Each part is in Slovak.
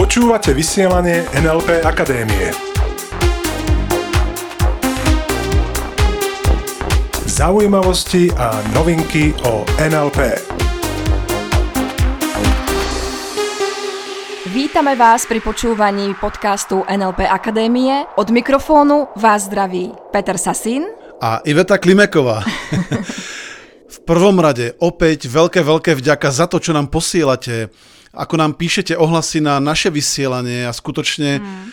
Počúvate vysielanie NLP Akadémie. Zaujímavosti a novinky o NLP. Vítame vás pri počúvaní podcastu NLP Akadémie. Od mikrofónu vás zdraví Peter Sasín a Iveta Klimeková. v prvom rade opäť veľké, veľké vďaka za to, čo nám posielate ako nám píšete ohlasy na naše vysielanie a skutočne mm.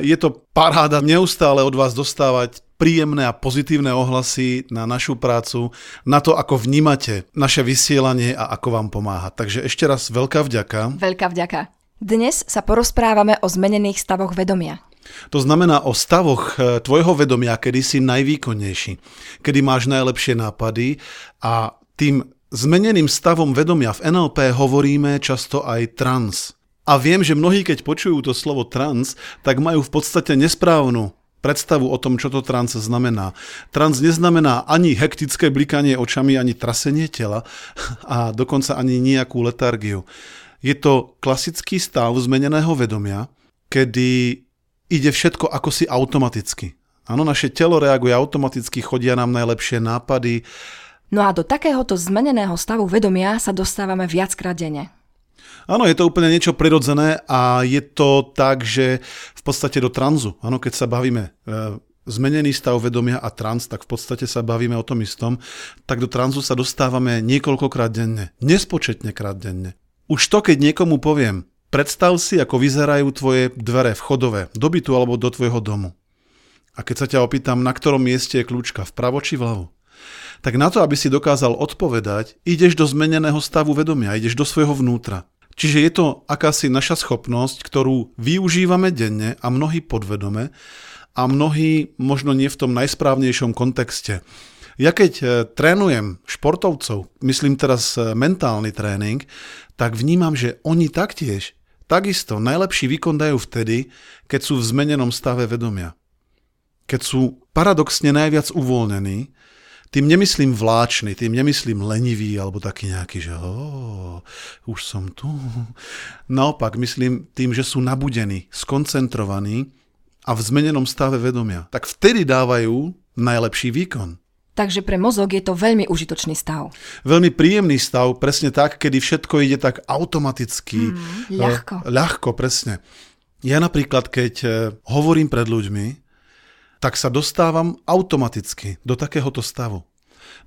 je to paráda neustále od vás dostávať príjemné a pozitívne ohlasy na našu prácu, na to, ako vnímate naše vysielanie a ako vám pomáha. Takže ešte raz veľká vďaka. Veľká vďaka. Dnes sa porozprávame o zmenených stavoch vedomia. To znamená o stavoch e, tvojho vedomia, kedy si najvýkonnejší, kedy máš najlepšie nápady a tým zmeneným stavom vedomia v NLP hovoríme často aj trans. A viem, že mnohí, keď počujú to slovo trans, tak majú v podstate nesprávnu predstavu o tom, čo to trans znamená. Trans neznamená ani hektické blikanie očami, ani trasenie tela a dokonca ani nejakú letargiu. Je to klasický stav zmeneného vedomia, kedy ide všetko ako si automaticky. Áno, naše telo reaguje automaticky, chodia nám najlepšie nápady. No a do takéhoto zmeneného stavu vedomia sa dostávame viackrát denne. Áno, je to úplne niečo prirodzené a je to tak, že v podstate do tranzu, áno, keď sa bavíme e, zmenený stav vedomia a trans, tak v podstate sa bavíme o tom istom, tak do tranzu sa dostávame niekoľkokrát denne, nespočetne krát denne. Už to, keď niekomu poviem, predstav si, ako vyzerajú tvoje dvere vchodové, do bytu alebo do tvojho domu. A keď sa ťa opýtam, na ktorom mieste je kľúčka, vpravo či vľavo, tak na to, aby si dokázal odpovedať, ideš do zmeneného stavu vedomia, ideš do svojho vnútra. Čiže je to akási naša schopnosť, ktorú využívame denne a mnohí podvedome a mnohí možno nie v tom najsprávnejšom kontexte. Ja keď e, trénujem športovcov, myslím teraz e, mentálny tréning, tak vnímam, že oni taktiež, takisto najlepší výkon dajú vtedy, keď sú v zmenenom stave vedomia. Keď sú paradoxne najviac uvoľnení, tým nemyslím vláčny, tým nemyslím lenivý alebo taký nejaký, že oh, už som tu. Naopak, myslím tým, že sú nabudení, skoncentrovaní a v zmenenom stave vedomia. Tak vtedy dávajú najlepší výkon. Takže pre mozog je to veľmi užitočný stav. Veľmi príjemný stav, presne tak, kedy všetko ide tak automaticky. Mm, ľahko. Ľahko, presne. Ja napríklad, keď uh, hovorím pred ľuďmi, tak sa dostávam automaticky do takéhoto stavu.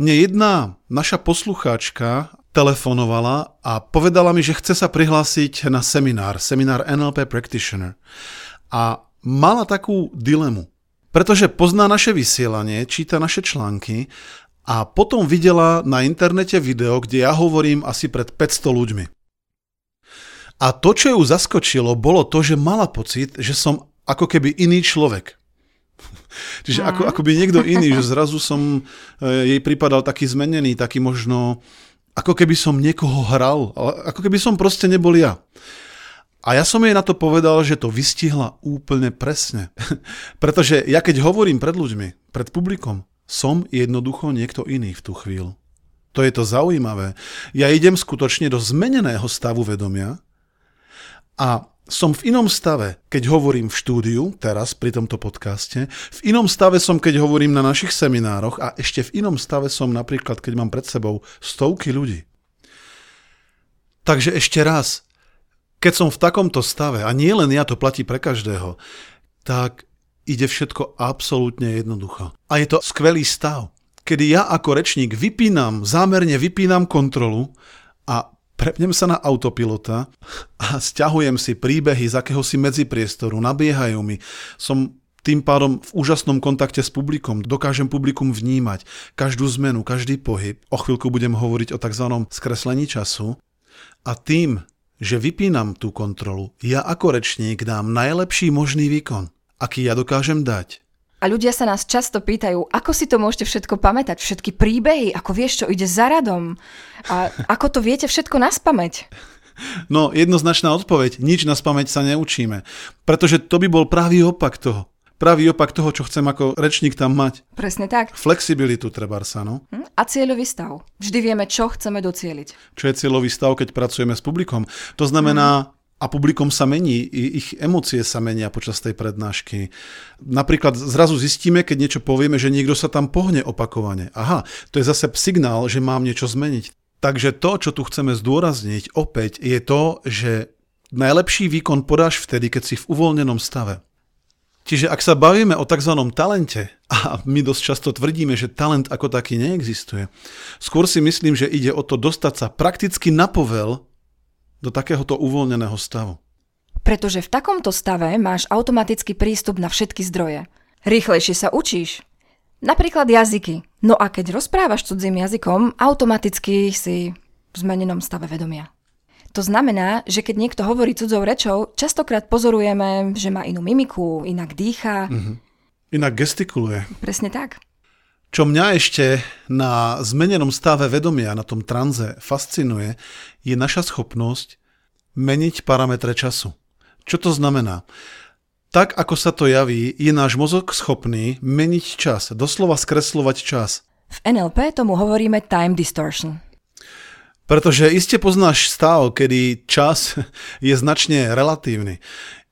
Mne jedna naša poslucháčka telefonovala a povedala mi, že chce sa prihlásiť na seminár, seminár NLP Practitioner. A mala takú dilemu, pretože pozná naše vysielanie, číta naše články a potom videla na internete video, kde ja hovorím asi pred 500 ľuďmi. A to, čo ju zaskočilo, bolo to, že mala pocit, že som ako keby iný človek. Čiže ako, ako by niekto iný, že zrazu som e, jej pripadal taký zmenený, taký možno, ako keby som niekoho hral, ako keby som proste nebol ja. A ja som jej na to povedal, že to vystihla úplne presne. Pretože ja keď hovorím pred ľuďmi, pred publikom, som jednoducho niekto iný v tú chvíľu. To je to zaujímavé. Ja idem skutočne do zmeneného stavu vedomia a som v inom stave, keď hovorím v štúdiu, teraz pri tomto podcaste, v inom stave som, keď hovorím na našich seminároch a ešte v inom stave som napríklad, keď mám pred sebou stovky ľudí. Takže ešte raz, keď som v takomto stave, a nie len ja, to platí pre každého, tak ide všetko absolútne jednoducho. A je to skvelý stav, kedy ja ako rečník vypínam, zámerne vypínam kontrolu a prepnem sa na autopilota a stiahujem si príbehy z akéhosi medzipriestoru, nabiehajú mi. Som tým pádom v úžasnom kontakte s publikom, dokážem publikum vnímať každú zmenu, každý pohyb. O chvíľku budem hovoriť o tzv. skreslení času. A tým, že vypínam tú kontrolu, ja ako rečník dám najlepší možný výkon, aký ja dokážem dať. A ľudia sa nás často pýtajú, ako si to môžete všetko pamätať, všetky príbehy, ako vieš, čo ide za radom. A ako to viete všetko naspameť? No, jednoznačná odpoveď, nič na spameť sa neučíme. Pretože to by bol pravý opak toho. Pravý opak toho, čo chcem ako rečník tam mať. Presne tak. Flexibilitu treba sa, no. Hm? A cieľový stav. Vždy vieme, čo chceme docieliť. Čo je cieľový stav, keď pracujeme s publikom? To znamená, a publikom sa mení, ich emócie sa menia počas tej prednášky. Napríklad zrazu zistíme, keď niečo povieme, že niekto sa tam pohne opakovane. Aha, to je zase signál, že mám niečo zmeniť. Takže to, čo tu chceme zdôrazniť opäť, je to, že najlepší výkon podáš vtedy, keď si v uvoľnenom stave. Čiže ak sa bavíme o tzv. talente, a my dosť často tvrdíme, že talent ako taký neexistuje, skôr si myslím, že ide o to dostať sa prakticky na povel do takéhoto uvoľneného stavu. Pretože v takomto stave máš automatický prístup na všetky zdroje. Rýchlejšie sa učíš. Napríklad jazyky. No a keď rozprávaš cudzím jazykom, automaticky si v zmenenom stave vedomia. To znamená, že keď niekto hovorí cudzou rečou, častokrát pozorujeme, že má inú mimiku, inak dýcha. Mm-hmm. Inak gestikuluje. Presne tak. Čo mňa ešte na zmenenom stave vedomia, na tom tranze fascinuje, je naša schopnosť meniť parametre času. Čo to znamená? Tak, ako sa to javí, je náš mozog schopný meniť čas, doslova skreslovať čas. V NLP tomu hovoríme time distortion. Pretože iste poznáš stav, kedy čas je značne relatívny.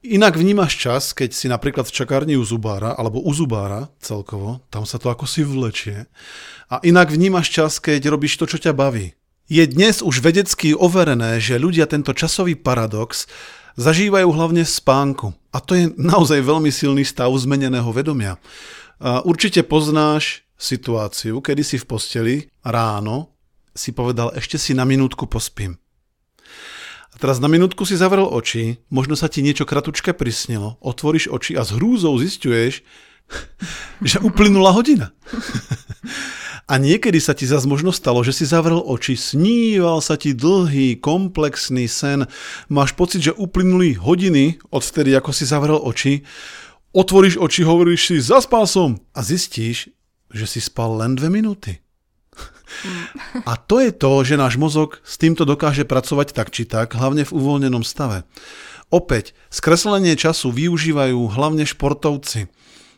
Inak vnímaš čas, keď si napríklad v čakárni u zubára, alebo u zubára celkovo, tam sa to ako si vlečie. A inak vnímaš čas, keď robíš to, čo ťa baví. Je dnes už vedecky overené, že ľudia tento časový paradox zažívajú hlavne spánku. A to je naozaj veľmi silný stav zmeneného vedomia. A určite poznáš situáciu, kedy si v posteli ráno si povedal, ešte si na minútku pospím. A teraz na minútku si zavrel oči, možno sa ti niečo kratučké prisnilo, otvoríš oči a s hrúzou zistuješ, že uplynula hodina. A niekedy sa ti zase možno stalo, že si zavrel oči, sníval sa ti dlhý, komplexný sen, máš pocit, že uplynuli hodiny od vtedy, ako si zavrel oči, otvoríš oči, hovoríš si, zaspal som a zistíš, že si spal len dve minúty. A to je to, že náš mozog s týmto dokáže pracovať tak či tak, hlavne v uvoľnenom stave. Opäť, skreslenie času využívajú hlavne športovci.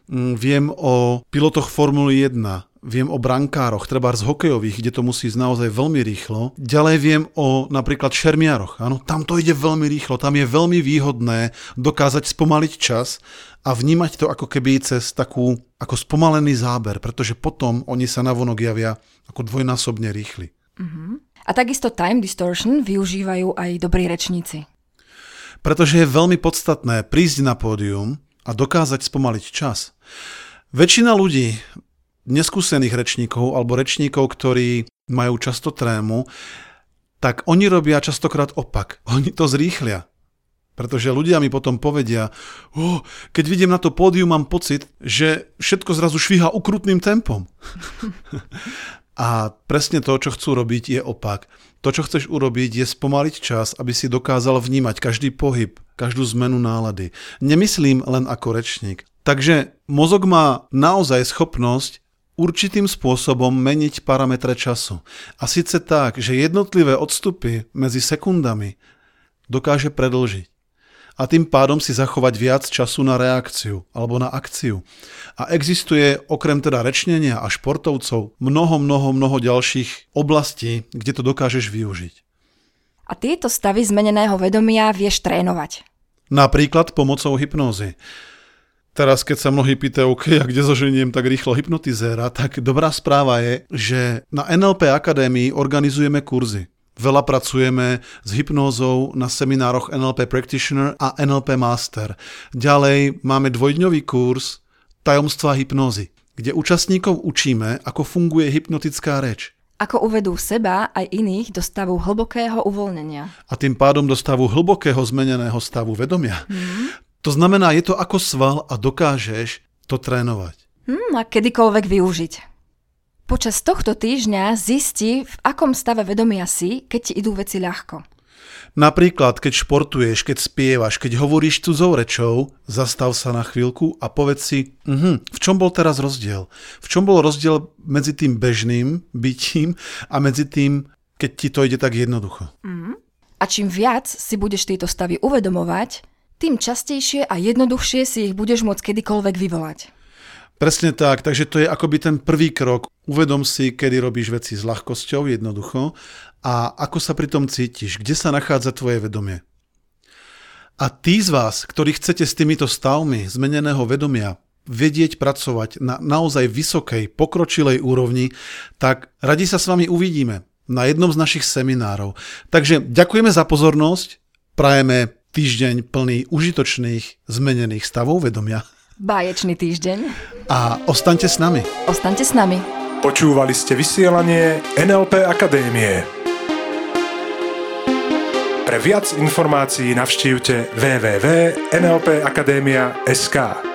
Mm, viem o pilotoch Formuly 1, viem o brankároch, treba z hokejových, kde to musí ísť naozaj veľmi rýchlo. Ďalej viem o napríklad šermiaroch. Áno, tam to ide veľmi rýchlo, tam je veľmi výhodné dokázať spomaliť čas a vnímať to ako keby cez takú ako spomalený záber, pretože potom oni sa navonok javia ako dvojnásobne rýchli. Uh-huh. A takisto time distortion využívajú aj dobrí rečníci. Pretože je veľmi podstatné prísť na pódium a dokázať spomaliť čas. Väčšina ľudí, neskúsených rečníkov alebo rečníkov, ktorí majú často trému, tak oni robia častokrát opak. Oni to zrýchlia. Pretože ľudia mi potom povedia, oh, keď vidím na to pódium, mám pocit, že všetko zrazu švíha ukrutným tempom. A presne to, čo chcú robiť, je opak. To, čo chceš urobiť, je spomaliť čas, aby si dokázal vnímať každý pohyb, každú zmenu nálady. Nemyslím len ako rečník. Takže mozog má naozaj schopnosť určitým spôsobom meniť parametre času. A síce tak, že jednotlivé odstupy medzi sekundami dokáže predlžiť a tým pádom si zachovať viac času na reakciu alebo na akciu. A existuje okrem teda rečnenia a športovcov mnoho, mnoho, mnoho ďalších oblastí, kde to dokážeš využiť. A tieto stavy zmeneného vedomia vieš trénovať. Napríklad pomocou hypnózy. Teraz, keď sa mnohí pýtajú, OK, a kde zoženiem tak rýchlo hypnotizéra, tak dobrá správa je, že na NLP Akadémii organizujeme kurzy. Veľa pracujeme s hypnózou na seminároch NLP Practitioner a NLP Master. Ďalej máme dvojdňový kurz Tajomstva hypnózy, kde účastníkov učíme, ako funguje hypnotická reč. Ako uvedú seba aj iných do stavu hlbokého uvoľnenia. A tým pádom do stavu hlbokého zmeneného stavu vedomia. Mm. To znamená, je to ako sval a dokážeš to trénovať. Hmm, a kedykoľvek využiť. Počas tohto týždňa zisti, v akom stave vedomia si, keď ti idú veci ľahko. Napríklad, keď športuješ, keď spievaš, keď hovoríš cudzou rečou, zastav sa na chvíľku a povedz si, uh-huh, v čom bol teraz rozdiel? V čom bol rozdiel medzi tým bežným bytím a medzi tým, keď ti to ide tak jednoducho? Uh-huh. A čím viac si budeš tieto stavy uvedomovať, tým častejšie a jednoduchšie si ich budeš môcť kedykoľvek vyvolať. Presne tak, takže to je akoby ten prvý krok. Uvedom si, kedy robíš veci s ľahkosťou, jednoducho, a ako sa pri tom cítiš, kde sa nachádza tvoje vedomie. A tí z vás, ktorí chcete s týmito stavmi zmeneného vedomia vedieť pracovať na naozaj vysokej, pokročilej úrovni, tak radi sa s vami uvidíme na jednom z našich seminárov. Takže ďakujeme za pozornosť, prajeme týždeň plný užitočných zmenených stavov vedomia. Báječný týždeň. A ostaňte s nami. Ostaňte s nami. Počúvali ste vysielanie NLP Akadémie. Pre viac informácií navštívte www.nlpakademia.sk.